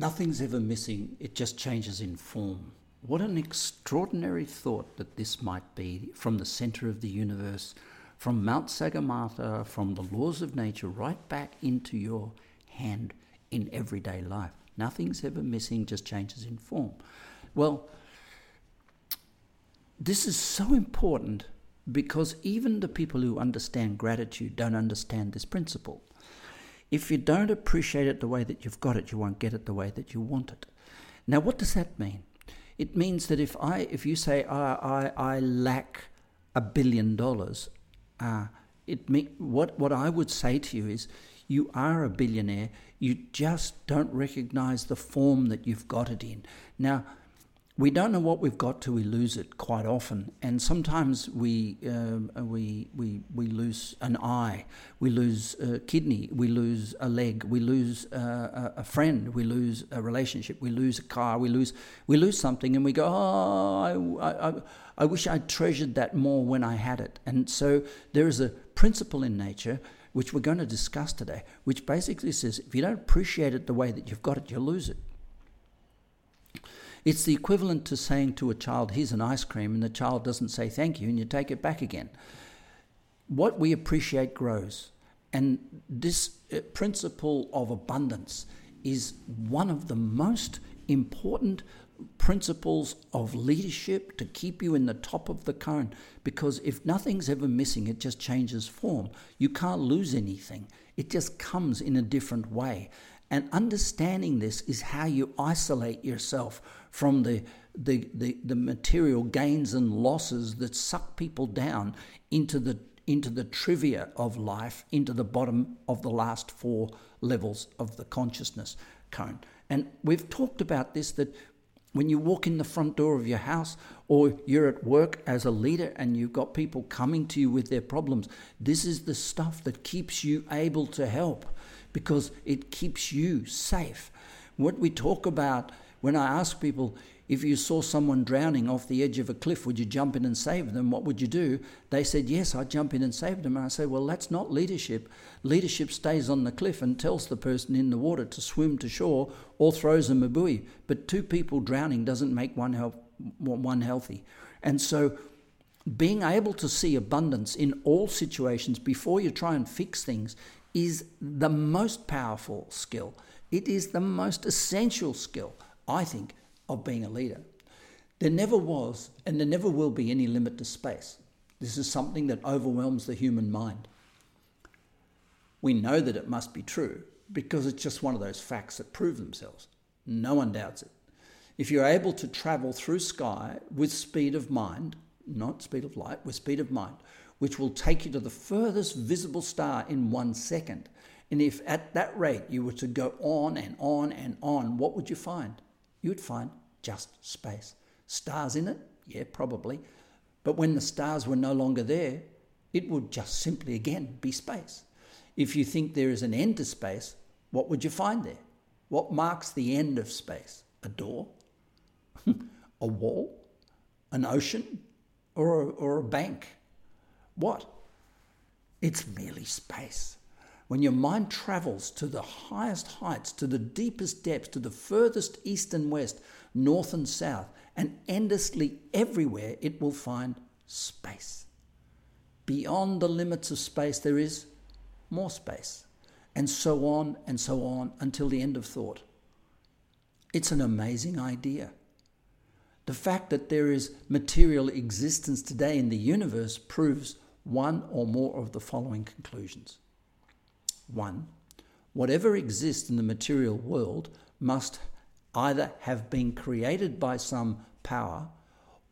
Nothing's ever missing, it just changes in form. What an extraordinary thought that this might be from the center of the universe, from Mount Sagarmatha, from the laws of nature, right back into your hand in everyday life. Nothing's ever missing, just changes in form. Well, this is so important because even the people who understand gratitude don't understand this principle. If you don't appreciate it the way that you've got it, you won't get it the way that you want it. Now, what does that mean? It means that if I, if you say I, I, I lack a billion dollars, uh, it me, what what I would say to you is, you are a billionaire. You just don't recognize the form that you've got it in. Now, we don't know what we've got till we lose it quite often, and sometimes we um, we we we lose an eye, we lose a kidney, we lose a leg, we lose uh, a friend, we lose a relationship, we lose a car, we lose we lose something, and we go, oh, I, I, I wish I'd treasured that more when I had it. And so there is a principle in nature which we're going to discuss today, which basically says if you don't appreciate it the way that you've got it, you lose it. It's the equivalent to saying to a child, here's an ice cream, and the child doesn't say thank you, and you take it back again. What we appreciate grows. And this uh, principle of abundance is one of the most important principles of leadership to keep you in the top of the current because if nothing's ever missing, it just changes form. You can't lose anything, it just comes in a different way. And understanding this is how you isolate yourself from the, the, the, the material gains and losses that suck people down into the, into the trivia of life, into the bottom of the last four levels of the consciousness cone. And we've talked about this that when you walk in the front door of your house or you're at work as a leader and you've got people coming to you with their problems, this is the stuff that keeps you able to help because it keeps you safe. What we talk about when I ask people, if you saw someone drowning off the edge of a cliff, would you jump in and save them? What would you do? They said, Yes, I'd jump in and save them. And I say, Well, that's not leadership. Leadership stays on the cliff and tells the person in the water to swim to shore or throws them a buoy. But two people drowning doesn't make one, help, one healthy. And so, being able to see abundance in all situations before you try and fix things is the most powerful skill. It is the most essential skill, I think, of being a leader. There never was and there never will be any limit to space. This is something that overwhelms the human mind. We know that it must be true because it's just one of those facts that prove themselves. No one doubts it. If you're able to travel through sky with speed of mind, not speed of light, with speed of mind, which will take you to the furthest visible star in one second, and if at that rate you were to go on and on and on, what would you find? You would find just space. Stars in it? Yeah, probably. But when the stars were no longer there, it would just simply again be space. If you think there is an end to space, what would you find there? What marks the end of space? A door? a wall? An ocean? Or a, or a bank? What? It's merely space. When your mind travels to the highest heights, to the deepest depths, to the furthest east and west, north and south, and endlessly everywhere, it will find space. Beyond the limits of space, there is more space, and so on and so on until the end of thought. It's an amazing idea. The fact that there is material existence today in the universe proves one or more of the following conclusions. One, whatever exists in the material world must either have been created by some power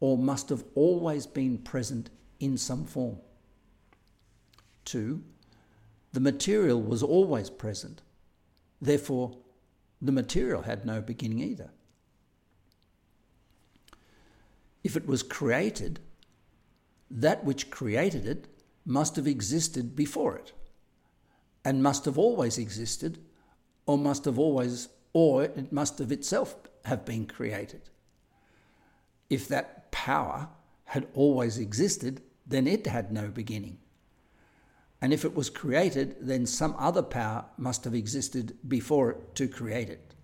or must have always been present in some form. Two, the material was always present. Therefore, the material had no beginning either. If it was created, that which created it must have existed before it and must have always existed or must have always or it must have itself have been created. If that power had always existed then it had no beginning. And if it was created then some other power must have existed before it to create it.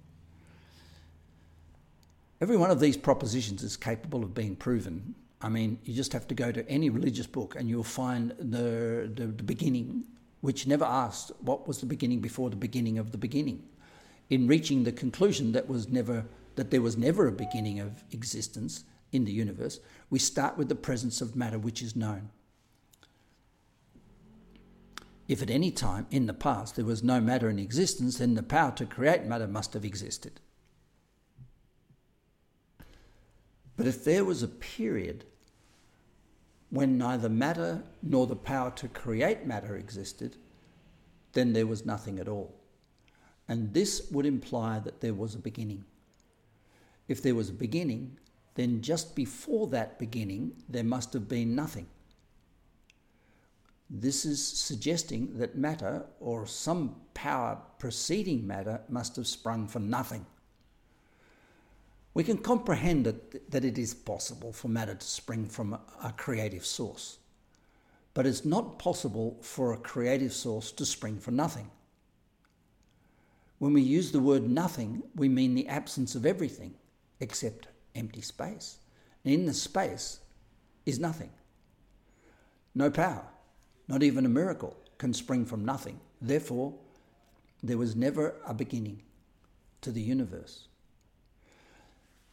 Every one of these propositions is capable of being proven. I mean, you just have to go to any religious book and you'll find the, the, the beginning, which never asked what was the beginning before the beginning of the beginning. In reaching the conclusion that was never that there was never a beginning of existence in the universe, we start with the presence of matter which is known. If at any time in the past there was no matter in existence, then the power to create matter must have existed. But if there was a period when neither matter nor the power to create matter existed, then there was nothing at all. And this would imply that there was a beginning. If there was a beginning, then just before that beginning, there must have been nothing. This is suggesting that matter, or some power preceding matter, must have sprung from nothing. We can comprehend that, that it is possible for matter to spring from a, a creative source, but it's not possible for a creative source to spring from nothing. When we use the word nothing, we mean the absence of everything except empty space. And in the space is nothing. No power, not even a miracle, can spring from nothing. Therefore, there was never a beginning to the universe.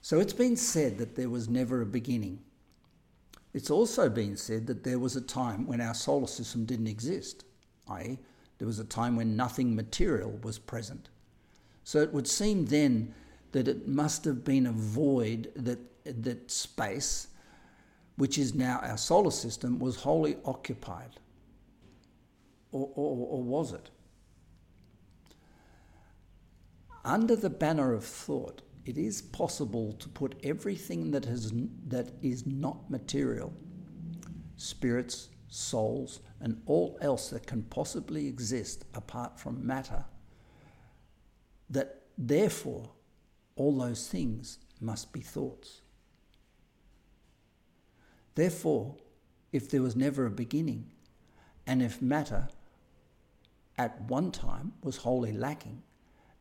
So it's been said that there was never a beginning. It's also been said that there was a time when our solar system didn't exist, i.e., there was a time when nothing material was present. So it would seem then that it must have been a void that, that space, which is now our solar system, was wholly occupied. Or, or, or was it? Under the banner of thought, it is possible to put everything that, has, that is not material, spirits, souls, and all else that can possibly exist apart from matter, that therefore all those things must be thoughts. Therefore, if there was never a beginning, and if matter at one time was wholly lacking,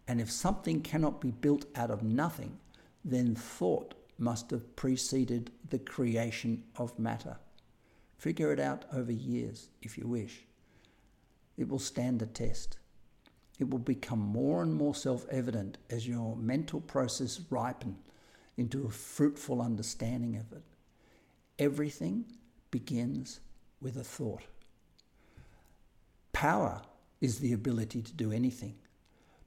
and if something cannot be built out of nothing, then thought must have preceded the creation of matter. Figure it out over years if you wish. It will stand the test. It will become more and more self evident as your mental process ripen into a fruitful understanding of it. Everything begins with a thought. Power is the ability to do anything.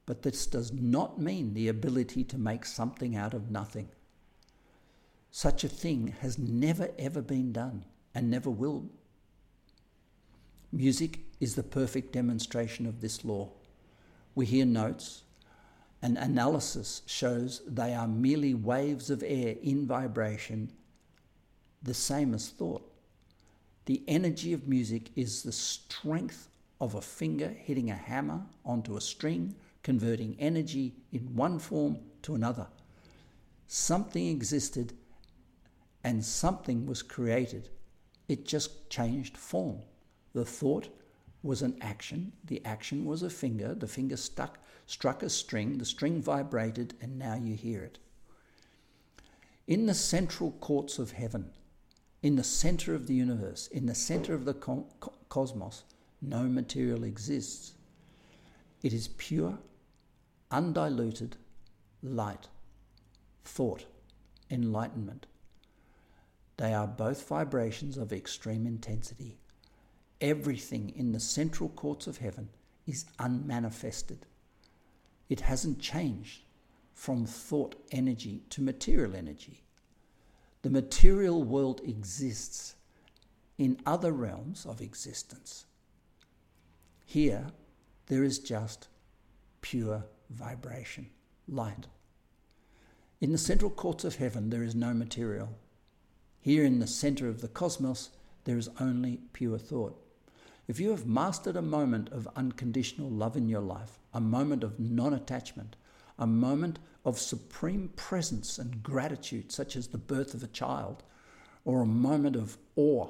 But this does not mean the ability to make something out of nothing. Such a thing has never ever been done and never will. Music is the perfect demonstration of this law. We hear notes, and analysis shows they are merely waves of air in vibration, the same as thought. The energy of music is the strength of a finger hitting a hammer onto a string converting energy in one form to another. Something existed and something was created. It just changed form. The thought was an action, the action was a finger, the finger stuck, struck a string, the string vibrated, and now you hear it. In the central courts of heaven, in the center of the universe, in the center of the co- cosmos, no material exists. It is pure undiluted light, thought, enlightenment. They are both vibrations of extreme intensity. Everything in the central courts of heaven is unmanifested. It hasn't changed from thought energy to material energy. The material world exists in other realms of existence. Here, there is just pure vibration, light. In the central courts of heaven, there is no material. Here in the center of the cosmos, there is only pure thought. If you have mastered a moment of unconditional love in your life, a moment of non attachment, a moment of supreme presence and gratitude, such as the birth of a child, or a moment of awe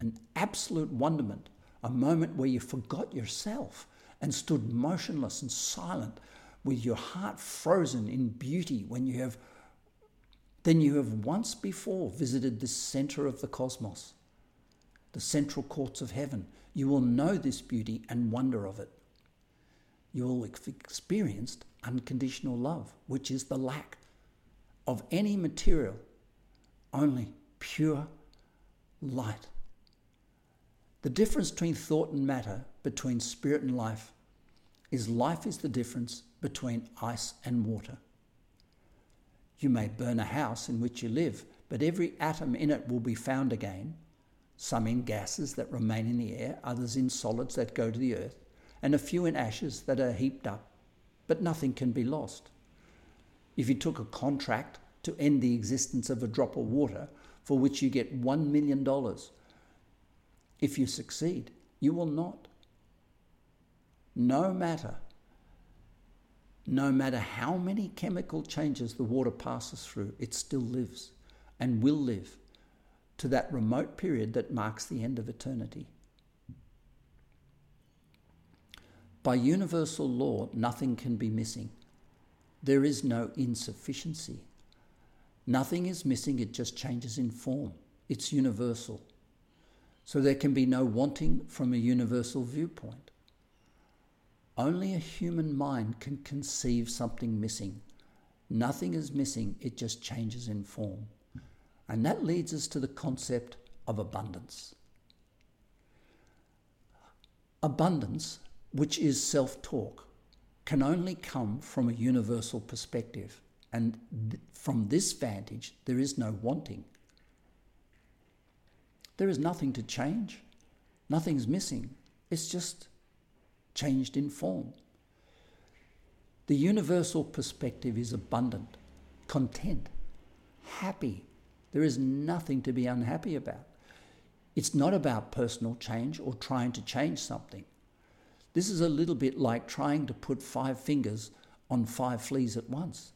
an absolute wonderment, a moment where you forgot yourself and stood motionless and silent with your heart frozen in beauty when you have then you have once before visited the center of the cosmos, the central courts of heaven. You will know this beauty and wonder of it. You will have experienced unconditional love, which is the lack of any material, only pure light. The difference between thought and matter, between spirit and life, is life is the difference between ice and water. You may burn a house in which you live, but every atom in it will be found again, some in gases that remain in the air, others in solids that go to the earth, and a few in ashes that are heaped up, but nothing can be lost. If you took a contract to end the existence of a drop of water for which you get $1 million, if you succeed, you will not. No matter no matter how many chemical changes the water passes through, it still lives and will live to that remote period that marks the end of eternity. By universal law, nothing can be missing. There is no insufficiency. Nothing is missing, it just changes in form. It's universal. So there can be no wanting from a universal viewpoint. Only a human mind can conceive something missing. Nothing is missing, it just changes in form. And that leads us to the concept of abundance. Abundance, which is self talk, can only come from a universal perspective. And th- from this vantage, there is no wanting. There is nothing to change, nothing's missing. It's just changed in form. The universal perspective is abundant, content, happy. There is nothing to be unhappy about. It's not about personal change or trying to change something. This is a little bit like trying to put five fingers on five fleas at once.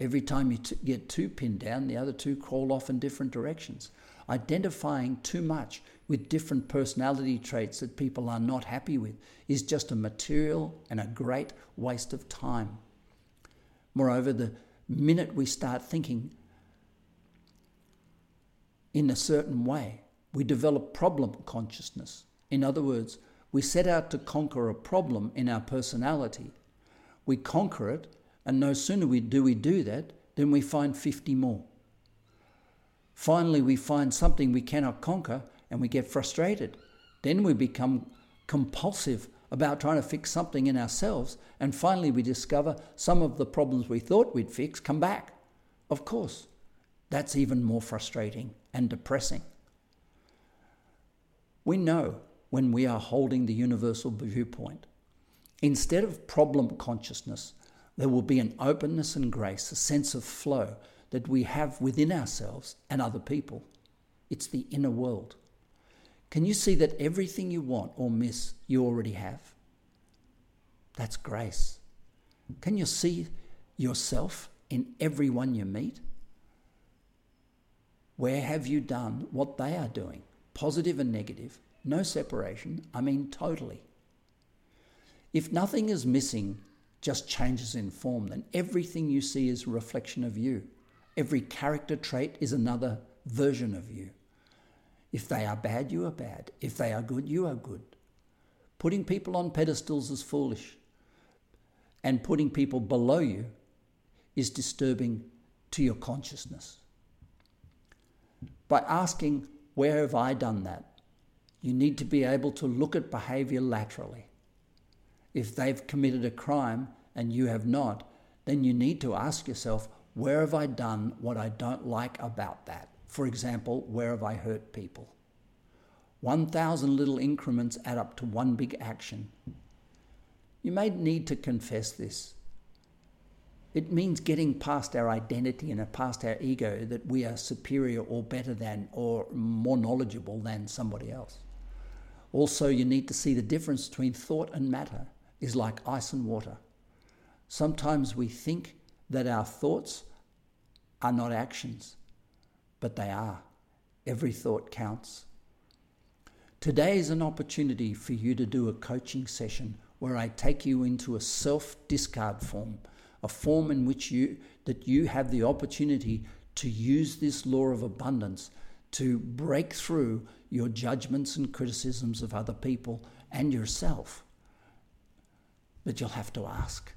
Every time you t- get two pinned down, the other two crawl off in different directions. Identifying too much with different personality traits that people are not happy with is just a material and a great waste of time. Moreover, the minute we start thinking in a certain way, we develop problem consciousness. In other words, we set out to conquer a problem in our personality. We conquer it, and no sooner do we do that, than we find 50 more. Finally, we find something we cannot conquer, and we get frustrated. Then we become compulsive about trying to fix something in ourselves, and finally we discover some of the problems we thought we'd fix come back. Of course, that's even more frustrating and depressing. We know when we are holding the universal viewpoint. Instead of problem consciousness, there will be an openness and grace, a sense of flow that we have within ourselves and other people. It's the inner world. Can you see that everything you want or miss, you already have? That's grace. Can you see yourself in everyone you meet? Where have you done what they are doing? Positive and negative. No separation. I mean, totally. If nothing is missing, just changes in form, then everything you see is a reflection of you. Every character trait is another version of you. If they are bad, you are bad. If they are good, you are good. Putting people on pedestals is foolish. And putting people below you is disturbing to your consciousness. By asking, Where have I done that? you need to be able to look at behavior laterally. If they've committed a crime and you have not, then you need to ask yourself, Where have I done what I don't like about that? For example, where have I hurt people? 1,000 little increments add up to one big action. You may need to confess this. It means getting past our identity and past our ego that we are superior or better than or more knowledgeable than somebody else. Also, you need to see the difference between thought and matter is like ice and water. Sometimes we think that our thoughts are not actions but they are. Every thought counts. Today is an opportunity for you to do a coaching session where I take you into a self discard form, a form in which you that you have the opportunity to use this law of abundance to break through your judgments and criticisms of other people and yourself. But you'll have to ask.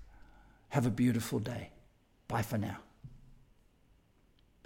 Have a beautiful day. Bye for now.